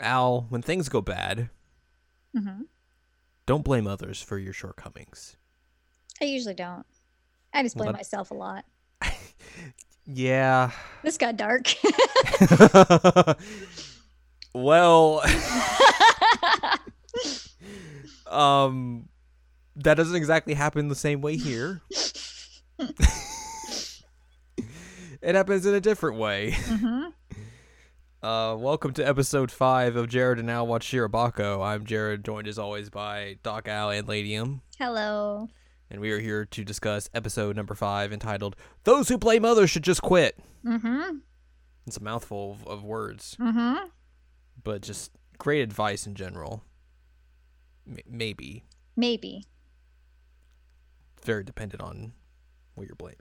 Al, when things go bad, hmm don't blame others for your shortcomings. I usually don't. I just blame Well, that- myself a lot. Yeah. This got dark. well, um that doesn't exactly happen the same way here. it happens in a different way. hmm Uh, welcome to episode five of Jared and Al Watch Shirobako. I'm Jared, joined as always by Doc Al and Ladium, Hello. and we are here to discuss episode number five entitled "Those Who Blame Others Should Just Quit." Mm-hmm. It's a mouthful of, of words, Mm-hmm. but just great advice in general. M- maybe Maybe. very dependent on what you're blaming.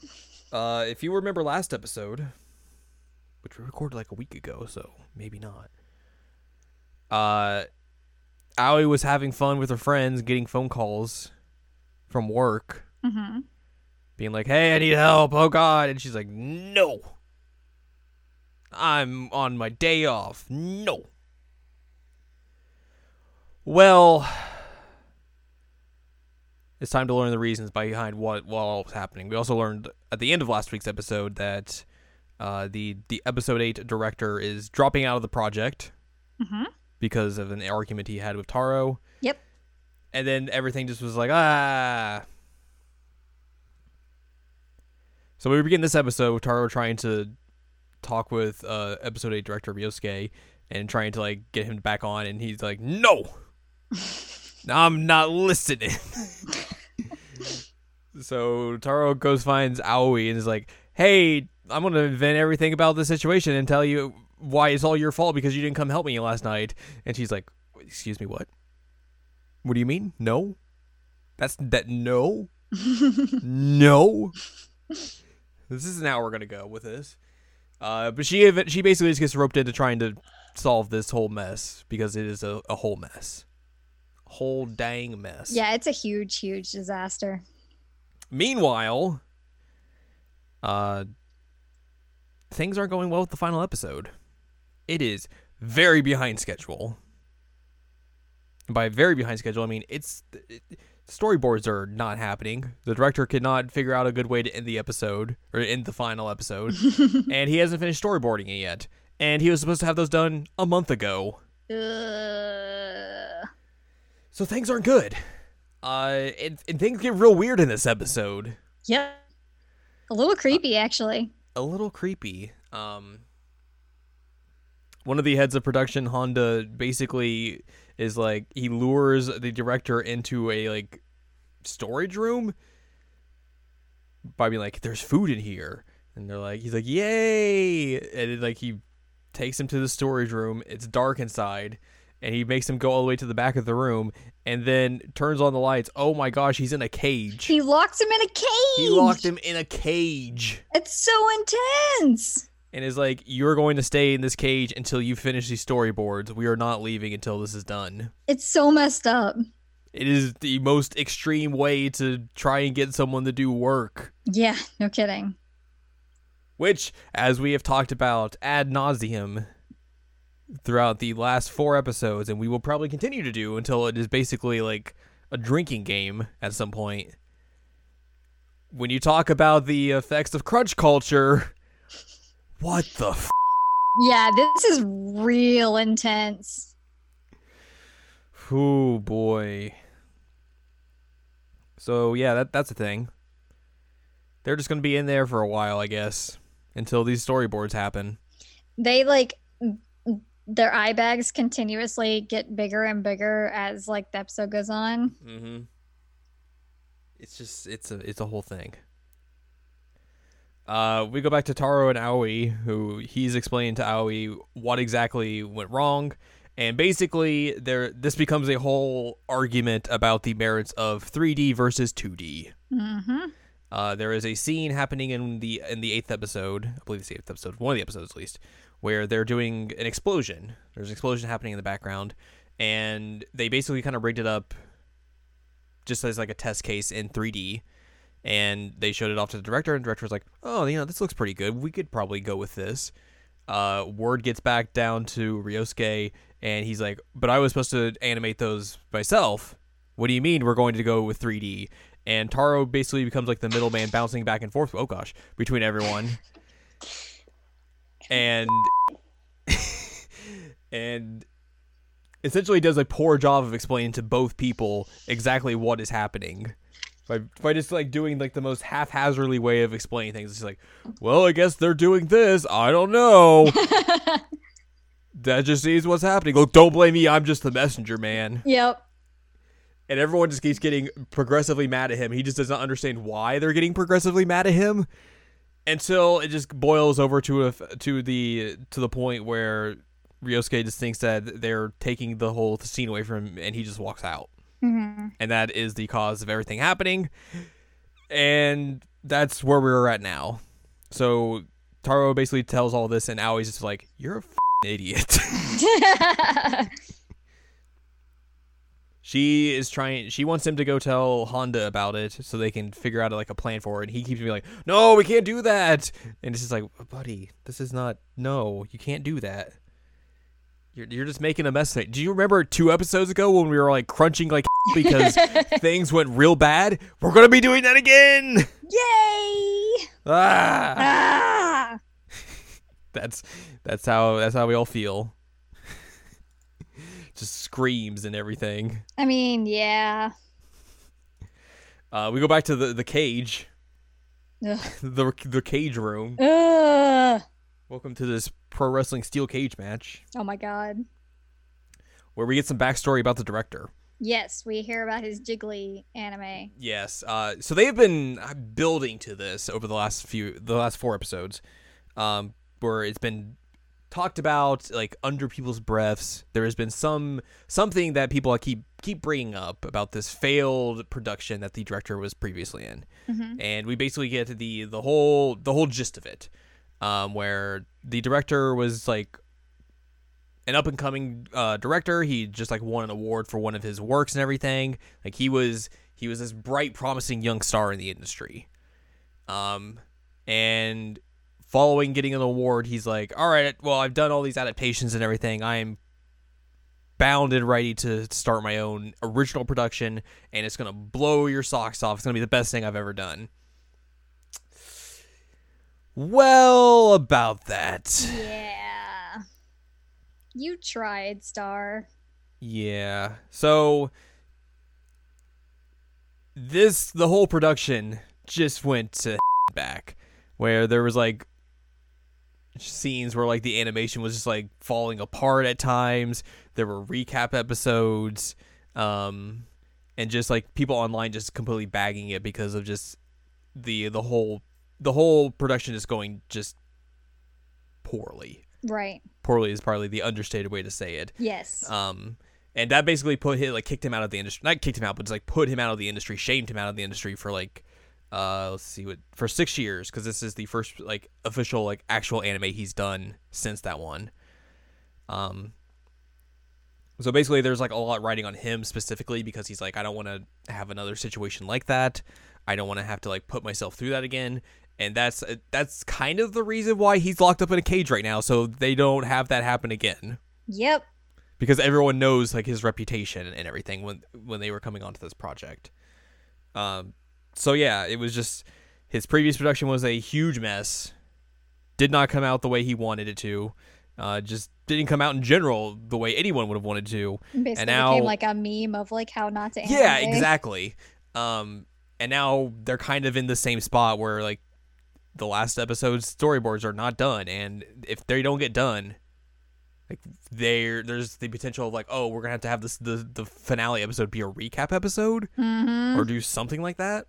Uh, if you remember last episode, which we recorded like a week ago, so maybe not. Uh, Aoi was having fun with her friends, getting phone calls from work, Mm-hmm. being like, "Hey, I need help! Oh God!" And she's like, "No, I'm on my day off. No." Well, it's time to learn the reasons behind what what all was happening. We also learned at the end of last week's episode that uh, the the episode eight director is dropping out of the project Mm-hmm. because of an argument he had with Taro. Yep. And then everything just was like ah. So we begin this episode with Taro trying to talk with uh, episode eight director Ryosuke and trying to like get him back on, and he's like, "No, I'm not listening." so Taro goes finds Aoi and is like, "Hey, I'm gonna invent everything about the situation and tell you why it's all your fault because you didn't come help me last night." And she's like, "Excuse me, what? What do you mean? No? That's that no, no." This isn't how we're gonna go with this. Uh, but she she basically just gets roped into trying to solve this whole mess because it is a, a whole mess, whole dang mess. Yeah, it's a huge, huge disaster. Meanwhile, uh, things aren't going well with the final episode. It is very behind schedule. And by very behind schedule, I mean it's it, storyboards are not happening. The director could not figure out a good way to end the episode or end the final episode, and he hasn't finished storyboarding it yet. And he was supposed to have those done a month ago. Ugh. So things aren't good. Uh, and, and things get real weird in this episode. Yep. A little creepy, actually. A little creepy. Um, one of the heads of production, Honda, basically is like he lures the director into a like storage room by being like, "There's food in here," and they're like, "He's like, yay!" And it, like he takes him to the storage room. It's dark inside. And he makes him go all the way to the back of the room, and then turns on the lights. Oh my gosh, he's in a cage. He locked him in a cage. He locked him in a cage It's so intense. and is like, "You're going to stay in this cage until you finish these storyboards. We are not leaving until this is done." It's so messed up. It is the most extreme way to try and get someone to do work, Yeah, no kidding. which, as we have talked about ad nauseum throughout the last four episodes, and we will probably continue to do until it is basically like a drinking game at some point. When you talk about the effects of crunch culture, what the f- Yeah, this is real intense. Oh boy. So yeah, that that's a thing. They're just gonna be in there for a while, I guess, until these storyboards happen. They like their eye bags continuously get bigger and bigger as like the episode goes on. Mm-hmm. It's just it's a it's a whole thing. Uh, we go back to Taro and Aoi, who he's explaining to Aoi what exactly went wrong, and basically there this becomes a whole argument about the merits of 3D versus 2D. Mm-hmm. Uh, there is a scene happening in the in the eighth episode, I believe it's the eighth episode, one of the episodes at least, where they're doing an explosion. There's an explosion happening in the background, and they basically kind of rigged it up just as like a test case in 3D. And they showed it off to the director, and the director was like, "Oh, you know, this looks pretty good. We could probably go with this." uh, word gets back down to Ryosuke, and he's like, "But I was supposed to animate those myself. What do you mean we're going to go with 3D?" And Taro basically becomes like the middleman, bouncing back and forth. Oh gosh, between everyone, and and essentially does a poor job of explaining to both people exactly what is happening by, by just like doing like the most haphazardly way of explaining things. It's like, well, I guess they're doing this. I don't know. that just is what's happening. Look, don't blame me. I'm just the messenger, man. Yep. And everyone just keeps getting progressively mad at him. He just doesn't understand why they're getting progressively mad at him until it just boils over to a to the to the point where Ryosuke just thinks that they're taking the whole scene away from him, and he just walks out. hmm And that is the cause of everything happening. And that's where we're at now. So Taro basically tells all this, and Aoi's just like, "You're a f- idiot." she is trying. She wants him to go tell Honda about it so they can figure out like a plan for it. And he keeps being like, "No, we can't do that." And it's just like, "Buddy, this is not. No, you can't do that." You're, you're just making a mess. of it. Do you remember two episodes ago when we were like crunching like because things went real bad? We're gonna be doing that again. Yay! Ah, Ah! that's that's how that's how we all feel. Just screams and everything. I mean, yeah. Uh, we go back to the the cage, Ugh. the the cage room. Ugh. Welcome to this pro wrestling steel cage match Oh my god. where we get some backstory about the director. Yes, we hear about his Jiggly anime. Yes. Uh, so they have been building to this over the last few, the last four episodes, um, where it's been talked about like under people's breaths. There has been some something that people keep keep bringing up about this failed production that the director was previously in, Mhm. and we basically get to the the whole the whole gist of it, um, where the director was like an up and coming uh, director. He just like won an award for one of his works and everything. Like he was he was this bright, promising young star in the industry. Um, and following getting an award, he's like, "All right, well, I've done all these adaptations and everything. I am bound and ready to start my own original production, and it's gonna blow your socks off. It's gonna be the best thing I've ever done." Well, about that. Yeah. You tried, Star. Yeah. So this the whole production just went to back where there was like scenes where like the animation was just like falling apart at times. There were recap episodes um and just like people online just completely bagging it because of just the the whole the whole production is going just poorly. Right. Poorly is probably the understated way to say it. Yes. Um, and that basically put him like kicked him out of the industry. Not kicked him out, but just like put him out of the industry, shamed him out of the industry for like, uh, let's see what for six years because this is the first like official like actual anime he's done since that one. Um. So basically, there's like a lot riding on him specifically because he's like, I don't want to have another situation like that. I don't want to have to like put myself through that again. And that's that's kind of the reason why he's locked up in a cage right now, so they don't have that happen again yep. because everyone knows like his reputation and everything when when they were coming onto this project. Um, so yeah, it was just his previous production was a huge mess. Did not come out the way he wanted it to. Uh, just didn't come out in general the way anyone would have wanted to. Basically now- became like a meme of like how not to anime. Yeah, exactly. Um, and now they're kind of in the same spot where like the last episode's storyboards are not done, and if they don't get done, like there, there's the potential of like, oh, we're gonna have to have this the the finale episode be a recap episode Mm-hmm. or do something like that.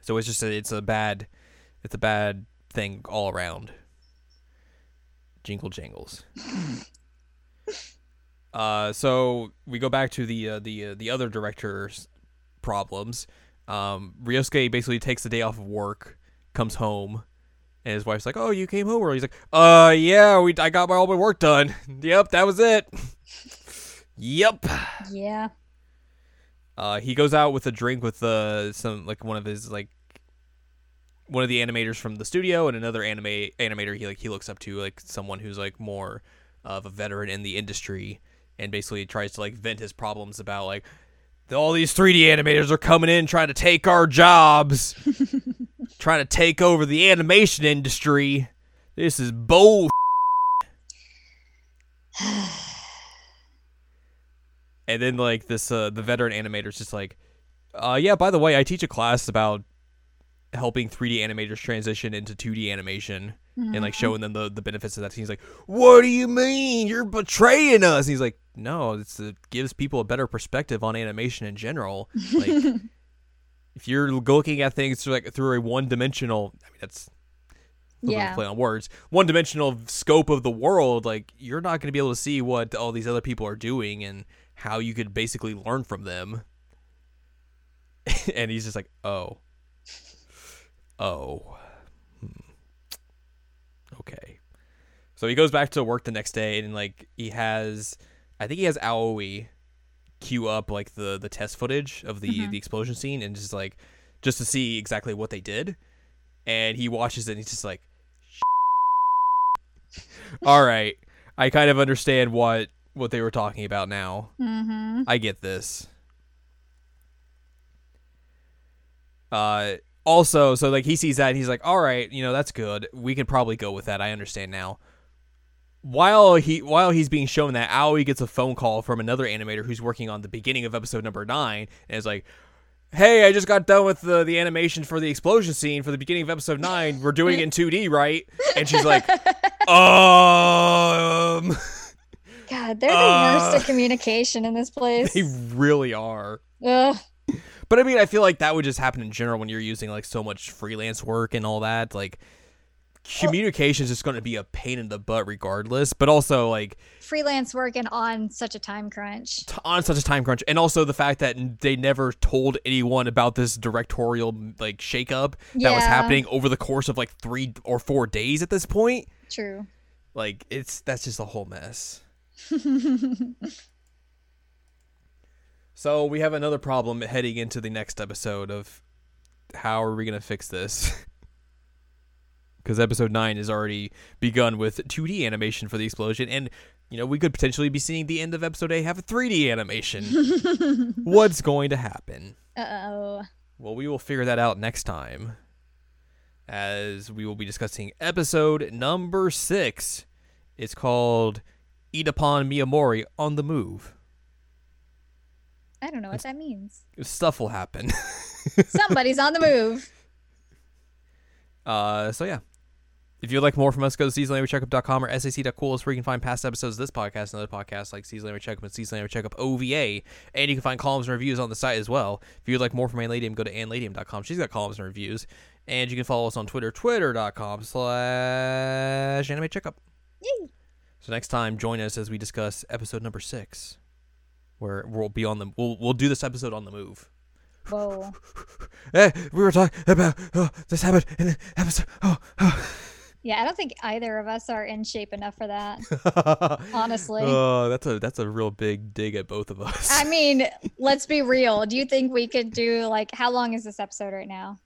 So it's just a, it's a bad, it's a bad thing all around. Jingle jangles. uh, so we go back to the uh, the uh, the other director's problems. Um, Ryosuke basically takes the day off of work, comes home, and his wife's like, "Oh, you came home early." He's like, "Uh, yeah, we I got my all my work done. yep, that was it. yep." Yeah. Uh, he goes out with a drink with uh, some like one of his like one of the animators from the studio and another anime animator he like he looks up to like someone who's like more of a veteran in the industry and basically tries to like vent his problems about like all these 3D animators are coming in trying to take our jobs, trying to take over the animation industry. This is bull. and then like this uh the veteran animator's just like uh yeah by the way i teach a class about helping 3d animators transition into 2d animation and like showing them the, the benefits of that. He's like what do you mean? You're betraying us. And he's like no it's it gives people a better perspective on animation in general. Like if you're looking at things through like through a one-dimensional i mean that's a little bit of Yeah. play on words one-dimensional scope of the world like you're not going to be able to see what all these other people are doing and how you could basically learn from them. And he's just like oh. Oh. Hmm. okay. So he goes back to work the next day and like he has i think he has aoi queue up like the the test footage of the the explosion scene and just like just to see exactly what they did. And he watches it and he's just like all right. I kind of understand what what they were talking about now Mm-hmm. I get this. Uh also, so like he sees that and he's like, "All right, you know, that's good. We can probably go with that. I understand now." While he while he's being shown that, Aoi gets a phone call from another animator who's working on the beginning of episode number 9 and is like, "Hey, I just got done with the the animation for the explosion scene for the beginning of episode 9. We're doing it in 2D, right?" And she's like, "Um, God, they're the Uh, worst at communication in this place. they really are." Ugh. But I mean, I feel like that would just happen in general when you're using like so much freelance work and all that. Like, communication is just going to be a pain in the butt regardless. But also, like, Freelance working on such a time crunch. t- on such a time crunch, and also the fact that they never told anyone about this directorial like shakeup that was happening over the course of like three or four days at this point. True. Like, it's that's just a whole mess. So we have another problem heading into the next episode of how are we going to fix this? Because episode 9 has already begun with 2D animation for the explosion, and, you know, we could potentially be seeing the end of episode 8 have a 3D animation. What's going to happen? Uh oh. Well, we will figure that out next time, as we will be discussing episode number 6. It's called Eat Upon Miyamori on the Move. I don't know what that means. Stuff will happen. Somebody's on the move. Uh, so yeah. If you'd like more from us, go to seasonalanimecheckup.com or sac.cool is where you can find past episodes of this podcast and other podcasts like Seasonal Anime Checkup and Seasonal Anime Checkup OVA. And you can find columns and reviews on the site as well. If you'd like more from Ann Ladium, go to annladium.com. She's got columns and reviews. And you can follow us on Twitter, twitter.com slash anime checkup. Yay. So next time, join us as we discuss episode number six, where we'll be on the we'll we'll do this episode on the move. Whoa. hey, we were talking about oh, this happened in the episode. Oh, oh. Yeah, I don't think either of us are in shape enough for that. Honestly. oh, that's a that's a real big dig at both of us. I mean, let's be real. Do you think we could do like how long is this episode right now?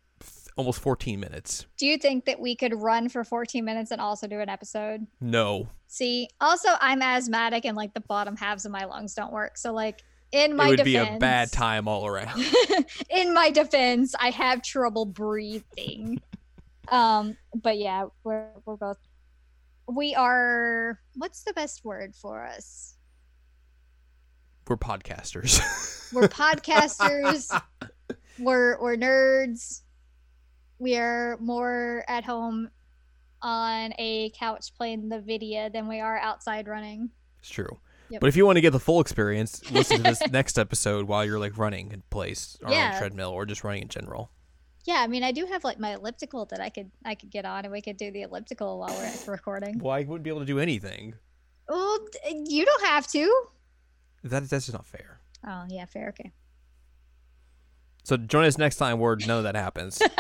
Almost 14 minutes. Do you think that we could run for 14 minutes and also do an episode? No, See, also I'm asthmatic and like the bottom halves of my lungs don't work. So like in my it would defense, be a bad time all around. in my defense, I have trouble breathing. um, but yeah, we're we're both we are what's the best word for us? We're podcasters. We're podcasters. we're we're nerds. We are more at home on a couch playing the video than we are outside running. it's true. Yep. But if you want to get the full experience, listen to this next episode while you're like running in place or on a treadmill or just running in general. Yeah, I mean, I do have like my elliptical that I could I could get on, and we could do the elliptical while we're recording. Well, I wouldn't be able to do anything. Well, you don't have to. That that's just not fair. Oh yeah, fair. Okay. So join us next time where none of that happens.